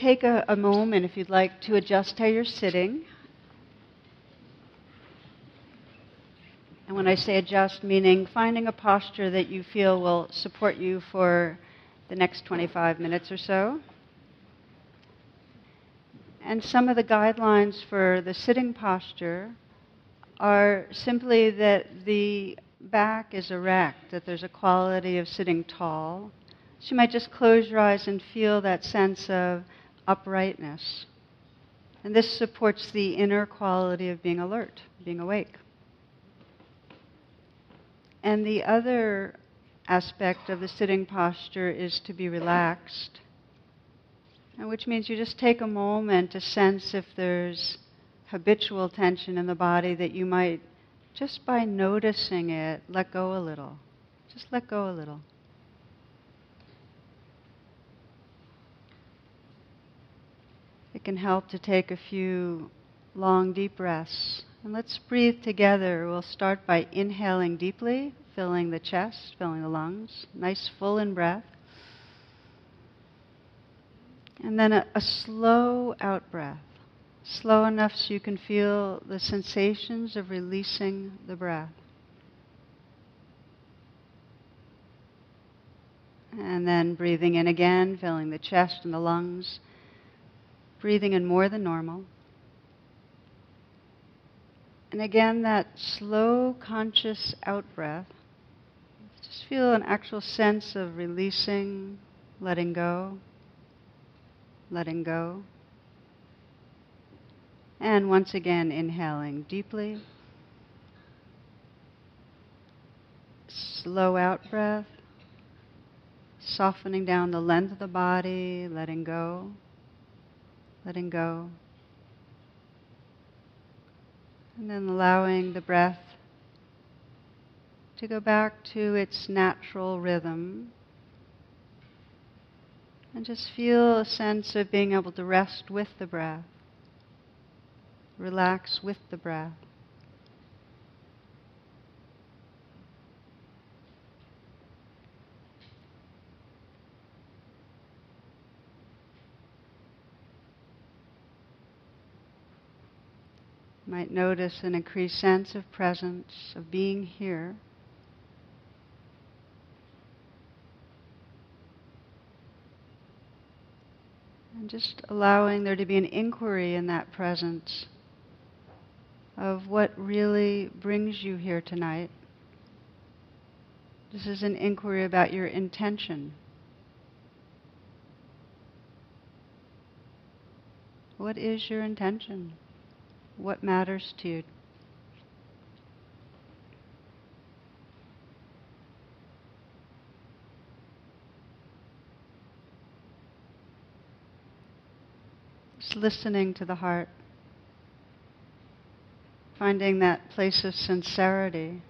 take a, a moment, if you'd like, to adjust how you're sitting. And when I say adjust, meaning finding a posture that you feel will support you for the next 25 minutes or so. And some of the guidelines for the sitting posture are simply that the back is erect, that there's a quality of sitting tall. So you might just close your eyes and feel that sense of uprightness. And this supports the inner quality of being alert, being awake. And the other aspect of the sitting posture is to be relaxed, which means you just take a moment to sense if there's habitual tension in the body that you might, just by noticing it, let go a little. Just let go a little. It can help to take a few long, deep breaths and let's breathe together. We'll start by inhaling deeply, filling the chest, filling the lungs. Nice full in breath. And then a, a slow out breath. Slow enough so you can feel the sensations of releasing the breath. And then breathing in again, filling the chest and the lungs. Breathing in more than normal. And again, that slow, conscious out breath. Just feel an actual sense of releasing, letting go, letting go. And once again, inhaling deeply. Slow out breath. Softening down the length of the body, letting go, letting go. And then allowing the breath to go back to its natural rhythm. And just feel a sense of being able to rest with the breath, relax with the breath. Might notice an increased sense of presence, of being here. And just allowing there to be an inquiry in that presence of what really brings you here tonight. This is an inquiry about your intention. What is your intention? What matters to you. Just listening to the heart, finding that place of sincerity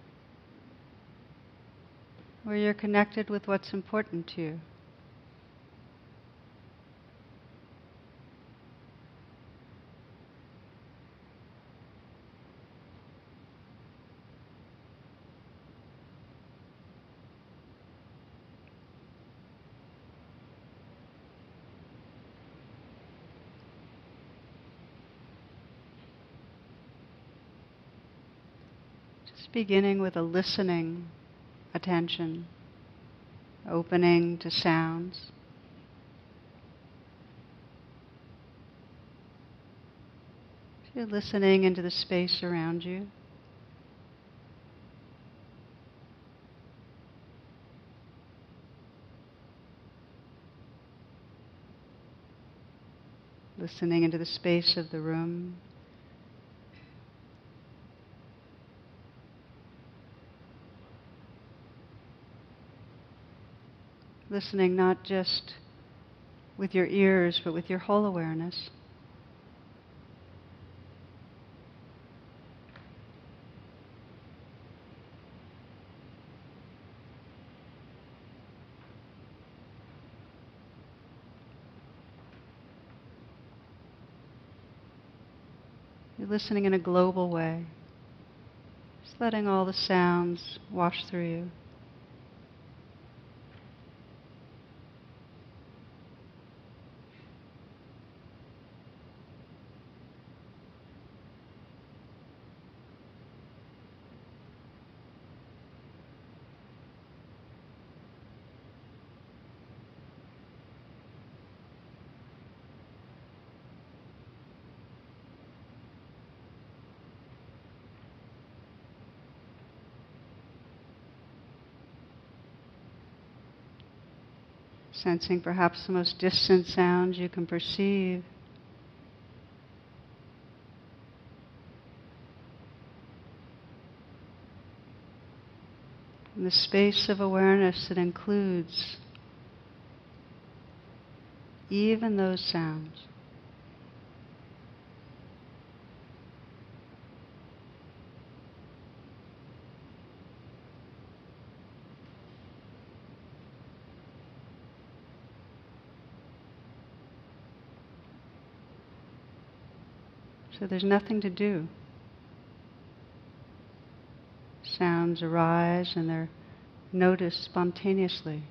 where you're connected with what's important to you. Beginning with a listening attention, opening to sounds. You're listening into the space around you. Listening into the space of the room. Listening not just with your ears, but with your whole awareness. You're listening in a global way, just letting all the sounds wash through you. Sensing perhaps the most distant sounds you can perceive. And the space of awareness that includes even those sounds. So there's nothing to do. Sounds arise and they're noticed spontaneously.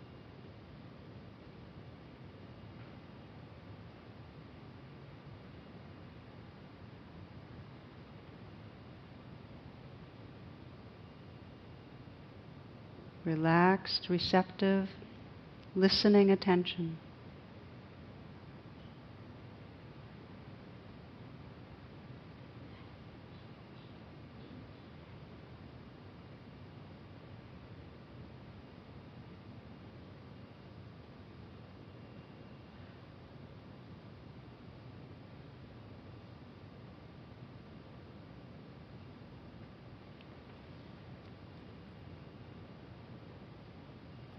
Relaxed, receptive, listening attention.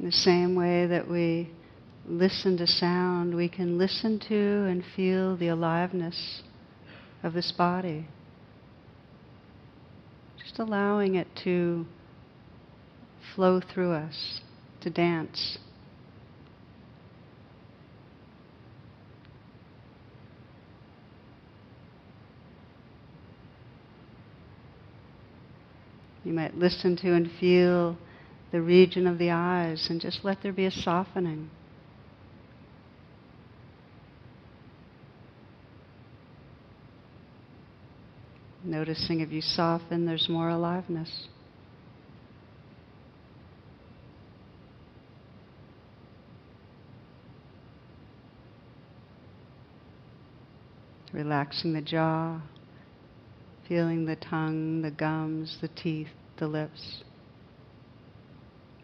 In the same way that we listen to sound, we can listen to and feel the aliveness of this body. Just allowing it to flow through us, to dance. You might listen to and feel the region of the eyes and just let there be a softening. Noticing if you soften, there's more aliveness. Relaxing the jaw, feeling the tongue, the gums, the teeth, the lips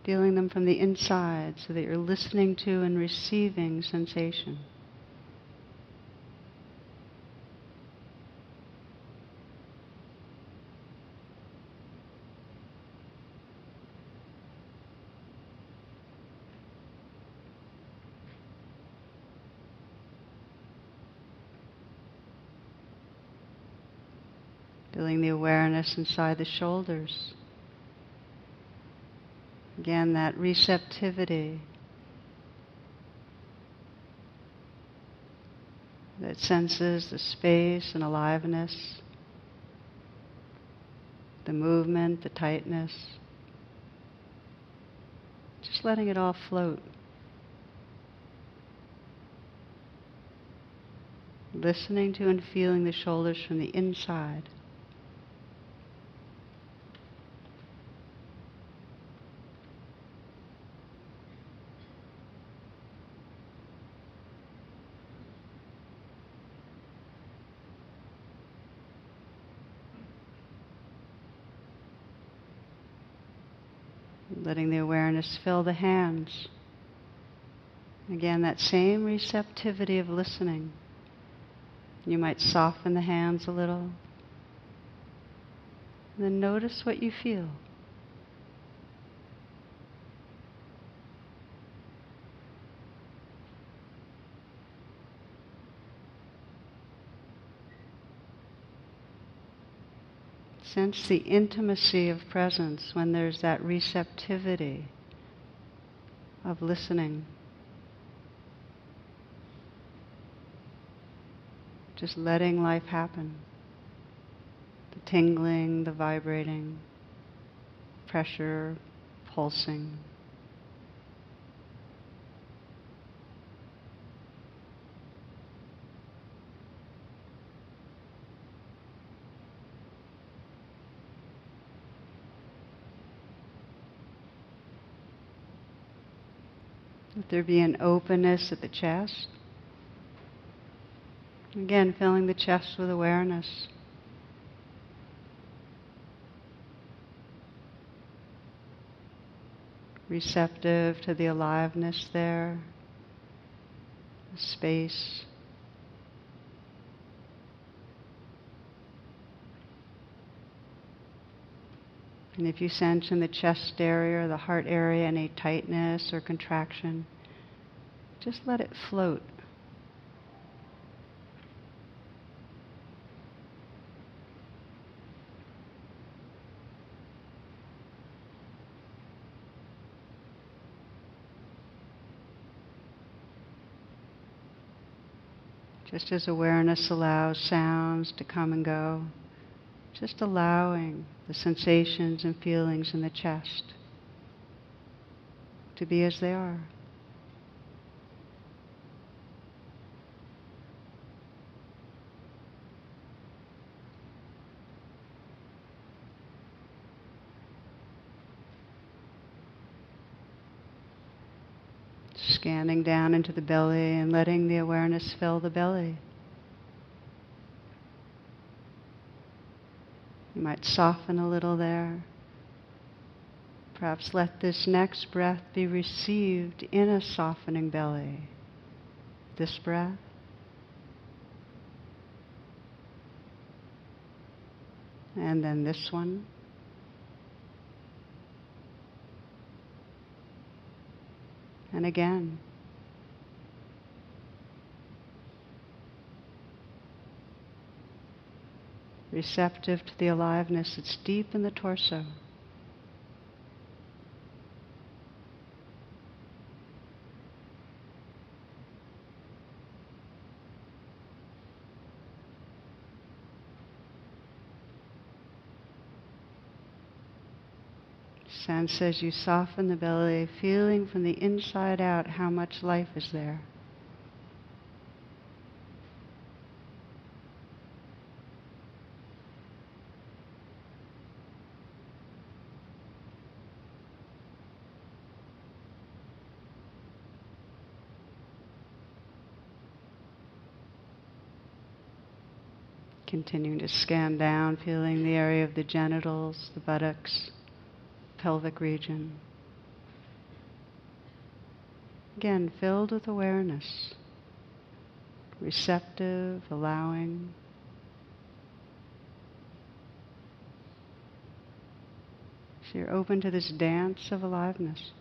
feeling them from the inside so that you're listening to and receiving sensation. Feeling the awareness inside the shoulders. Again, that receptivity that senses the space and aliveness, the movement, the tightness. Just letting it all float. Listening to and feeling the shoulders from the inside. Letting the awareness fill the hands. Again, that same receptivity of listening. You might soften the hands a little. And then notice what you feel. Sense the intimacy of presence when there's that receptivity of listening. Just letting life happen. The tingling, the vibrating, pressure, pulsing. Let there be an openness at the chest. Again, filling the chest with awareness. Receptive to the aliveness there, space. And if you sense in the chest area or the heart area any tightness or contraction, just let it float. Just as awareness allows sounds to come and go, just allowing the sensations and feelings in the chest to be as they are. Scanning down into the belly and letting the awareness fill the belly. You might soften a little there. Perhaps let this next breath be received in a softening belly. This breath. And then this one. and again. Receptive to the aliveness that's deep in the torso. sense as you soften the belly, feeling from the inside out how much life is there. Continuing to scan down, feeling the area of the genitals, the buttocks pelvic region. Again, filled with awareness, receptive, allowing. So you're open to this dance of aliveness,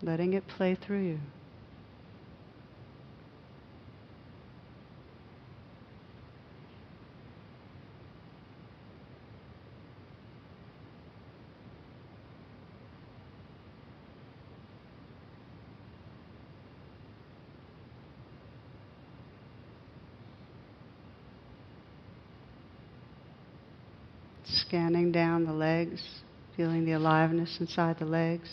letting it play through you. Scanning down the legs, feeling the aliveness inside the legs.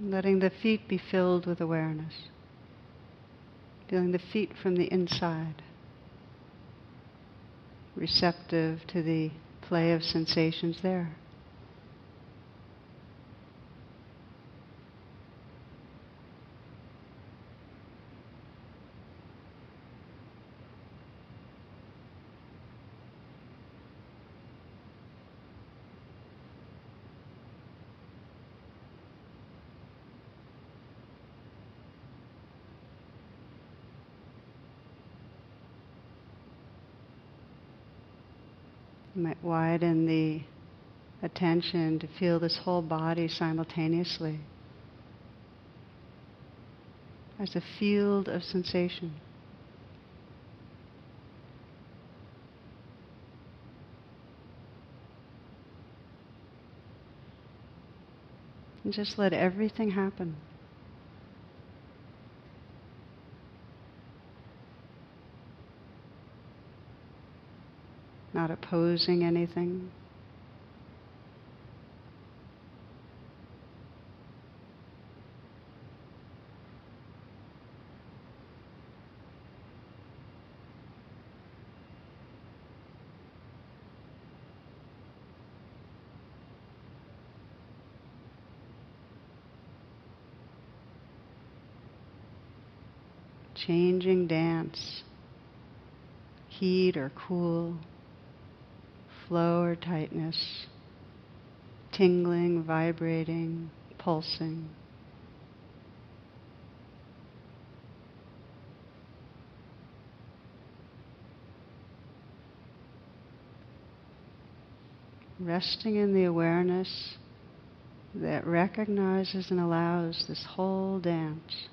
Letting the feet be filled with awareness. Feeling the feet from the inside. Receptive to the play of sensations there. You might widen the attention to feel this whole body simultaneously as a field of sensation. And just let everything happen. Not opposing anything. changing dance, heat or cool. Flow or tightness, tingling, vibrating, pulsing. Resting in the awareness that recognizes and allows this whole dance.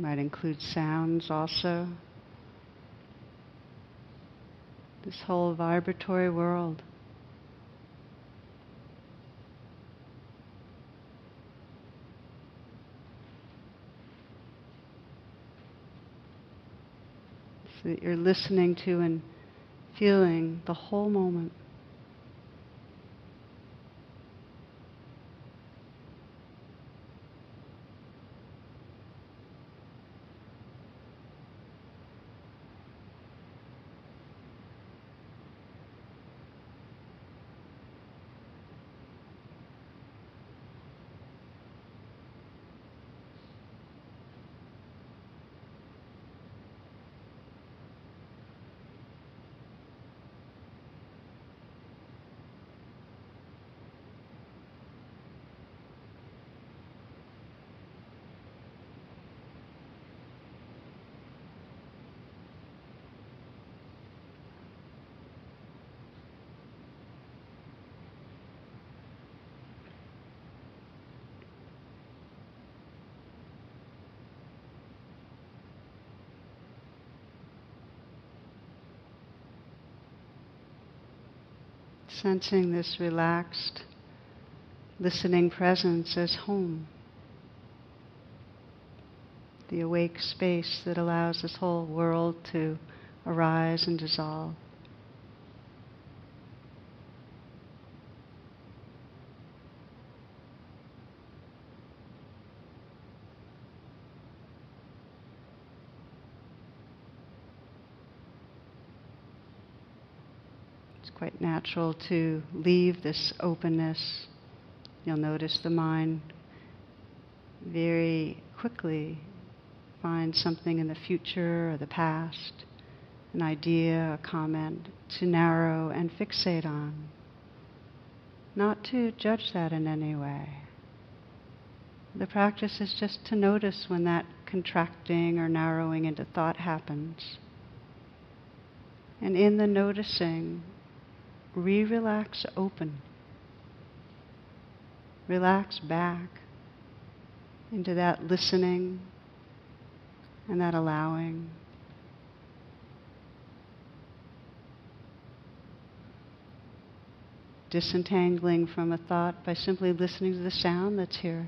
Might include sounds also. This whole vibratory world. So that you're listening to and feeling the whole moment. Sensing this relaxed, listening presence as home. The awake space that allows this whole world to arise and dissolve. Natural to leave this openness. You'll notice the mind very quickly finds something in the future or the past, an idea, a comment to narrow and fixate on. Not to judge that in any way. The practice is just to notice when that contracting or narrowing into thought happens. And in the noticing, re relax open. Relax back into that listening and that allowing. Disentangling from a thought by simply listening to the sound that's here,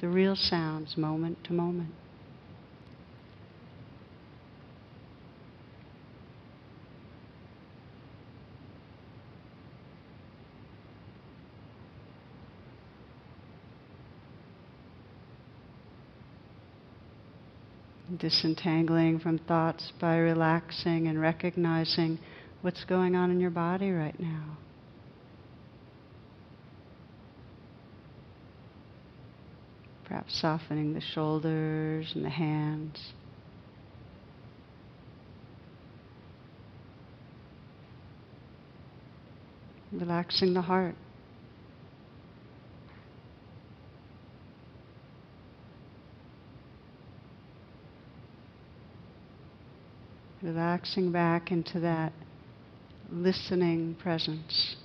the real sounds moment to moment. Disentangling from thoughts by relaxing and recognizing what's going on in your body right now. Perhaps softening the shoulders and the hands. Relaxing the heart. Relaxing back into that listening presence.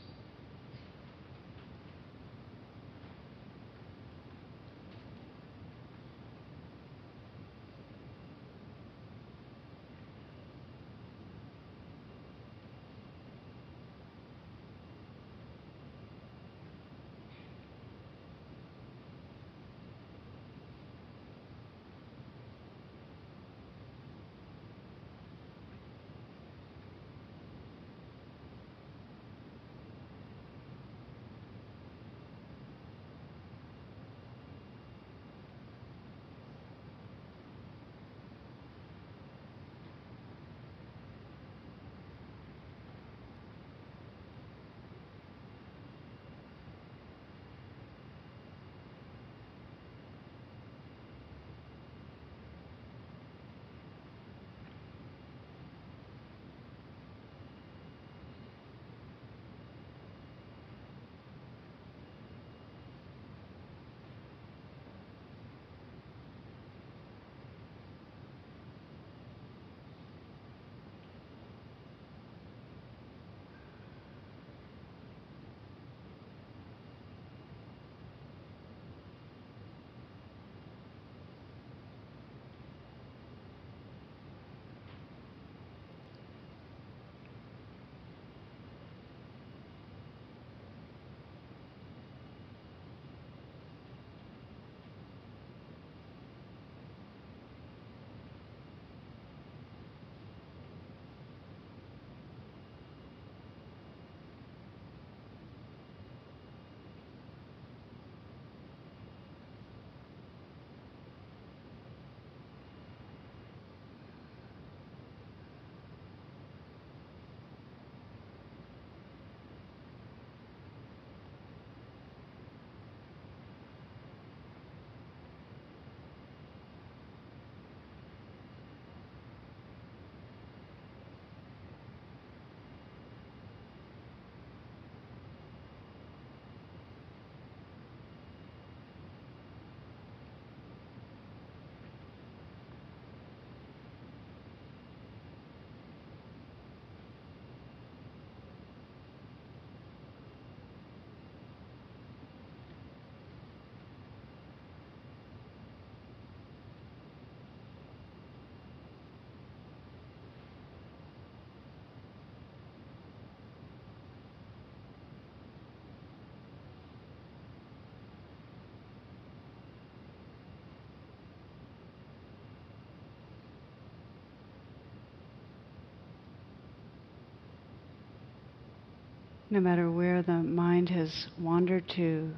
No matter where the mind has wandered to,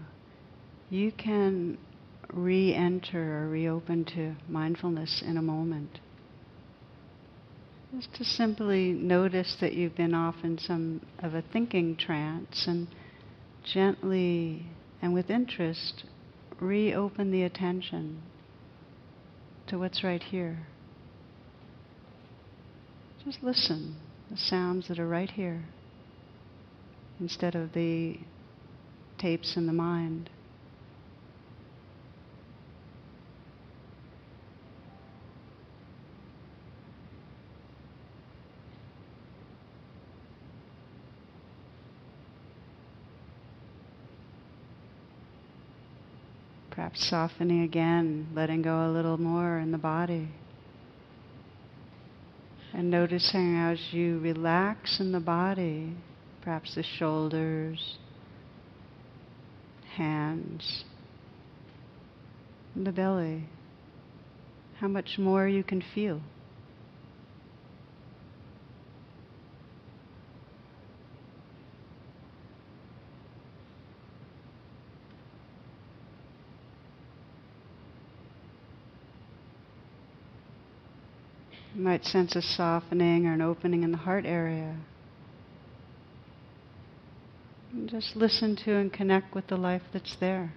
you can re enter or reopen to mindfulness in a moment. Just to simply notice that you've been off in some of a thinking trance and gently and with interest reopen the attention to what's right here. Just listen, the sounds that are right here instead of the tapes in the mind. Perhaps softening again, letting go a little more in the body. And noticing as you relax in the body, perhaps the shoulders, hands, the belly, how much more you can feel. You might sense a softening or an opening in the heart area. Just listen to and connect with the life that's there.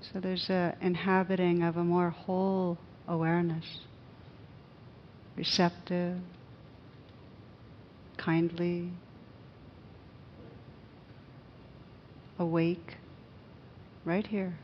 So there's an inhabiting of a more whole awareness receptive, kindly, awake, right here.